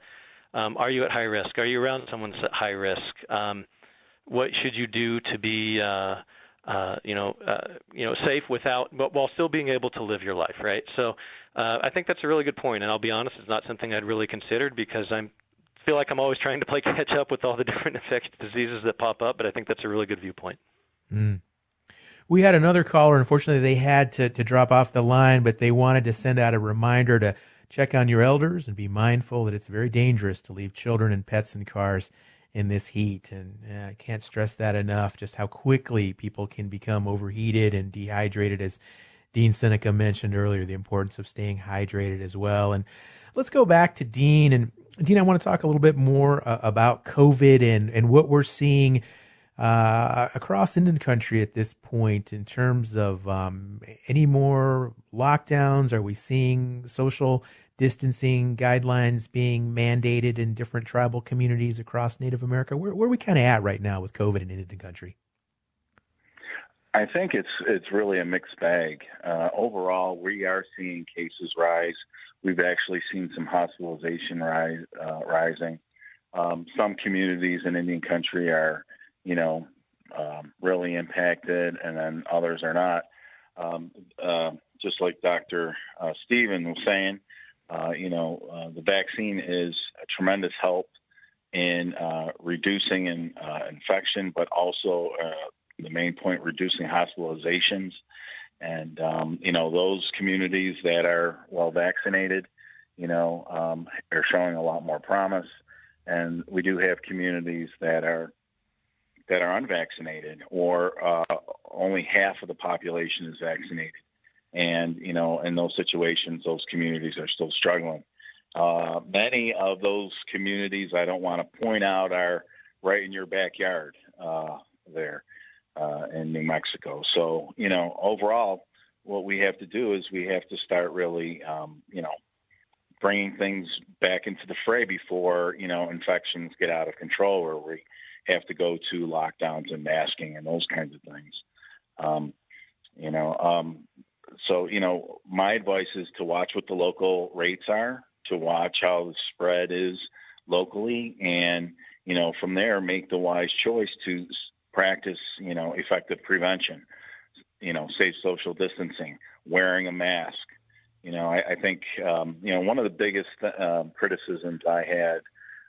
um, are you at high risk? Are you around someone at high risk? Um, what should you do to be uh, uh, you know, uh, you know, safe without, but while still being able to live your life, right? So, uh, I think that's a really good point, and I'll be honest, it's not something I'd really considered because I'm feel like I'm always trying to play catch up with all the different infectious diseases that pop up, but I think that's a really good viewpoint. Mm. We had another caller. Unfortunately, they had to, to drop off the line, but they wanted to send out a reminder to check on your elders and be mindful that it's very dangerous to leave children and pets in cars in this heat. And uh, I can't stress that enough, just how quickly people can become overheated and dehydrated, as Dean Seneca mentioned earlier, the importance of staying hydrated as well. And let's go back to Dean. And Dean, I want to talk a little bit more uh, about COVID and, and what we're seeing uh, across Indian country at this point in terms of um, any more lockdowns? Are we seeing social distancing guidelines being mandated in different tribal communities across Native America? Where, where are we kind of at right now with COVID in Indian country? I think it's it's really a mixed bag. Uh, overall, we are seeing cases rise. We've actually seen some hospitalization rise uh, rising. Um, some communities in Indian country are, you know, um, really impacted, and then others are not. Um, uh, just like Dr. Uh, Stephen was saying, uh, you know, uh, the vaccine is a tremendous help in uh, reducing in, uh, infection, but also uh, the main point, reducing hospitalizations. And, um, you know, those communities that are well vaccinated, you know, um, are showing a lot more promise. And we do have communities that are that are unvaccinated or uh, only half of the population is vaccinated. And, you know, in those situations, those communities are still struggling. Uh, many of those communities, I don't want to point out, are right in your backyard uh, there uh, in New Mexico. So, you know, overall, what we have to do is we have to start really, um, you know, bringing things back into the fray before, you know, infections get out of control or we have to go to lockdowns and masking and those kinds of things. Um, you know, um, so you know, my advice is to watch what the local rates are, to watch how the spread is locally, and you know, from there make the wise choice to practice, you know, effective prevention. You know, safe social distancing, wearing a mask. You know, I, I think um, you know one of the biggest uh, criticisms I had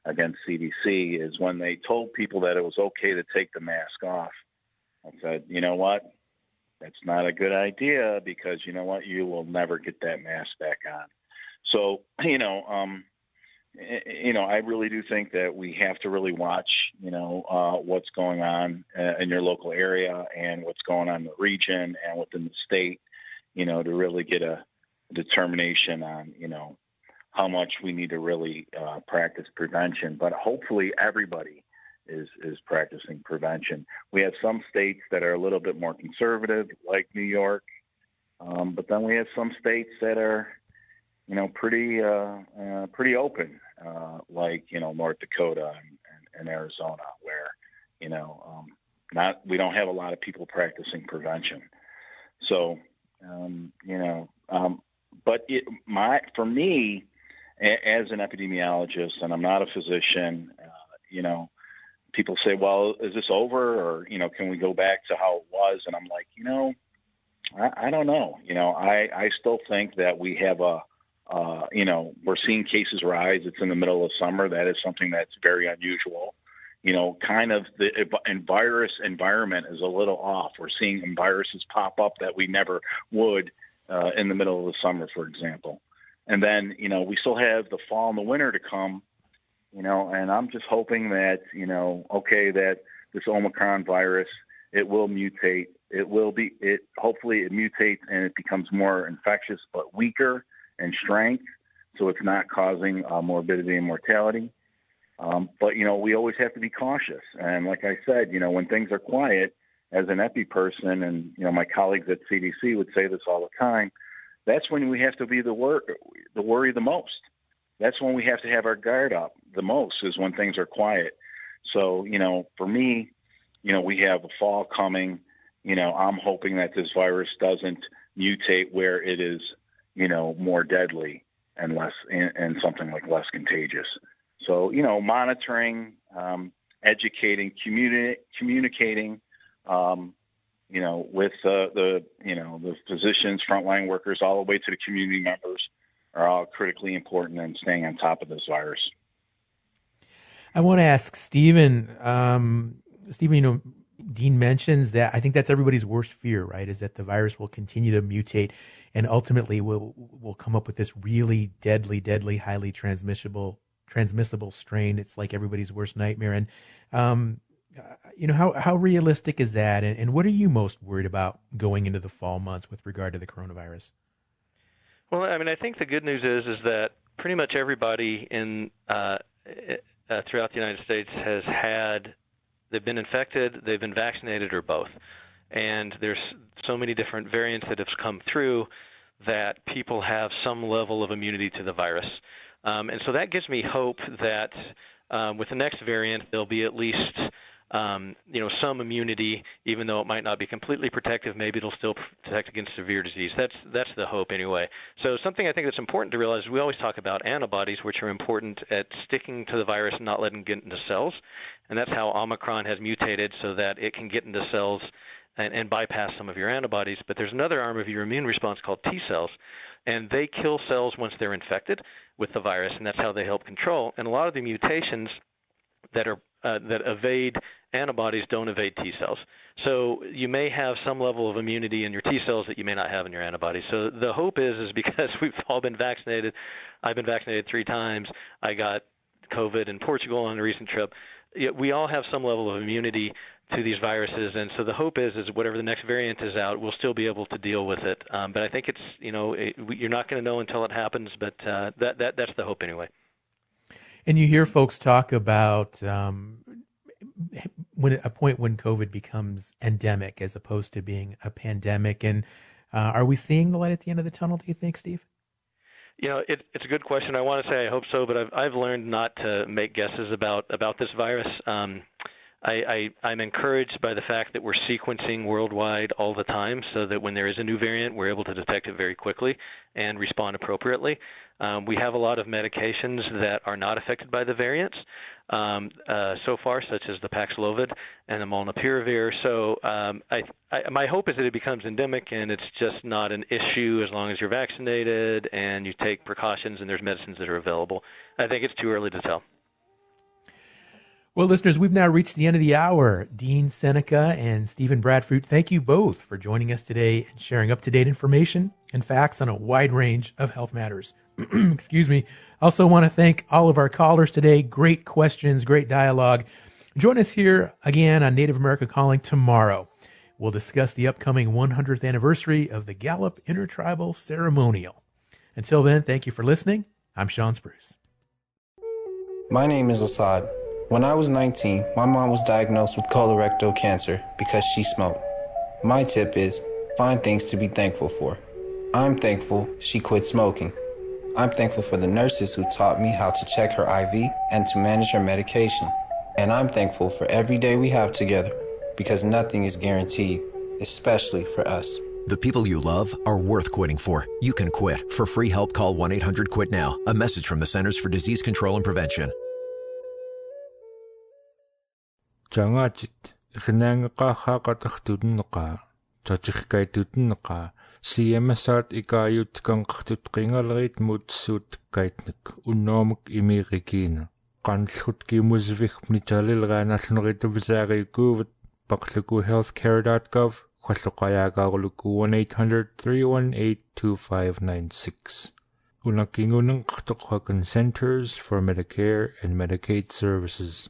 against CDC is when they told people that it was okay to take the mask off. I said, you know what? That's not a good idea because you know what? You will never get that mask back on. So, you know, um, you know, I really do think that we have to really watch, you know, uh, what's going on uh, in your local area and what's going on in the region and within the state, you know, to really get a determination on, you know, how much we need to really uh, practice prevention. But hopefully, everybody is is practicing prevention. We have some states that are a little bit more conservative, like New York, um, but then we have some states that are, you know, pretty uh, uh, pretty open, uh, like you know North Dakota and, and, and Arizona, where you know um, not we don't have a lot of people practicing prevention. So um, you know, um, but it, my for me a, as an epidemiologist, and I'm not a physician, uh, you know people say, well, is this over? Or, you know, can we go back to how it was? And I'm like, you know, I, I don't know. You know, I I still think that we have a uh, you know, we're seeing cases rise. It's in the middle of summer. That is something that's very unusual. You know, kind of the virus environment is a little off. We're seeing viruses pop up that we never would uh, in the middle of the summer, for example. And then, you know, we still have the fall and the winter to come, you know, and I'm just hoping that, you know, okay, that this Omicron virus, it will mutate. It will be, it hopefully it mutates and it becomes more infectious, but weaker and strength, so it's not causing uh, morbidity and mortality. Um, but you know, we always have to be cautious. And like I said, you know, when things are quiet, as an epi person, and you know, my colleagues at CDC would say this all the time. That's when we have to be the wor- the worry the most. That's when we have to have our guard up the most is when things are quiet. So you know, for me, you know, we have a fall coming. You know, I'm hoping that this virus doesn't mutate where it is you know, more deadly and less and, and something like less contagious. So, you know, monitoring, um, educating, communi- communicating, um, you know, with uh, the, you know, the physicians, frontline workers, all the way to the community members are all critically important in staying on top of this virus. I want to ask Stephen, um, Stephen, you know, Dean mentions that I think that's everybody's worst fear, right? Is that the virus will continue to mutate and ultimately will will come up with this really deadly, deadly, highly transmissible transmissible strain. It's like everybody's worst nightmare. And um, you know how how realistic is that? And, and what are you most worried about going into the fall months with regard to the coronavirus? Well, I mean, I think the good news is is that pretty much everybody in uh, uh, throughout the United States has had they've been infected, they've been vaccinated, or both. And there's so many different variants that have come through that people have some level of immunity to the virus. Um, and so that gives me hope that um, with the next variant, there'll be at least um, you know some immunity, even though it might not be completely protective. Maybe it'll still protect against severe disease. That's that's the hope anyway. So something I think that's important to realize: we always talk about antibodies, which are important at sticking to the virus and not letting it get into cells, and that's how Omicron has mutated so that it can get into cells and, and bypass some of your antibodies. But there's another arm of your immune response called T cells, and they kill cells once they're infected with the virus, and that's how they help control. And a lot of the mutations that are uh, that evade antibodies don't evade T cells. So you may have some level of immunity in your T cells that you may not have in your antibodies. So the hope is is because we've all been vaccinated. I've been vaccinated three times. I got COVID in Portugal on a recent trip. We all have some level of immunity to these viruses, and so the hope is is whatever the next variant is out, we'll still be able to deal with it. Um, but I think it's you know it, you're not going to know until it happens, but uh, that that that's the hope anyway. And you hear folks talk about um, when a point when COVID becomes endemic as opposed to being a pandemic. And uh, are we seeing the light at the end of the tunnel? Do you think, Steve? You know, it, it's a good question. I want to say I hope so, but I've I've learned not to make guesses about about this virus. Um, I, I'm encouraged by the fact that we're sequencing worldwide all the time, so that when there is a new variant, we're able to detect it very quickly and respond appropriately. Um, we have a lot of medications that are not affected by the variants um, uh, so far, such as the Paxlovid and the Molnupiravir. So um, I, I, my hope is that it becomes endemic and it's just not an issue as long as you're vaccinated and you take precautions and there's medicines that are available. I think it's too early to tell. Well, listeners, we've now reached the end of the hour. Dean Seneca and Stephen Bradfute, thank you both for joining us today and sharing up to date information and facts on a wide range of health matters. Excuse me. I Also, want to thank all of our callers today. Great questions, great dialogue. Join us here again on Native America Calling tomorrow. We'll discuss the upcoming 100th anniversary of the Gallup Intertribal Ceremonial. Until then, thank you for listening. I'm Shawn Spruce. My name is Assad. When I was 19, my mom was diagnosed with colorectal cancer because she smoked. My tip is find things to be thankful for. I'm thankful she quit smoking. I'm thankful for the nurses who taught me how to check her IV and to manage her medication. And I'm thankful for every day we have together because nothing is guaranteed, especially for us. The people you love are worth quitting for. You can quit. For free help, call 1 800 QUIT NOW. A message from the Centers for Disease Control and Prevention. жангаажит ихнаангеқархаа қатах тутнеқаа тотихкай тутнеқаа сиэмасаат икааюутканқартут қингалерит муутсуутаккаитнак унноомак имиирикиина qanllhut kimusvigmni talilgaanallnerituvisaagiukkuuvat paqluku healthcare.gov khalluqayaagaaruluku 1-800-318-2596 unakingunenqartoqhakan Centers for Medicare and Medicaid Services.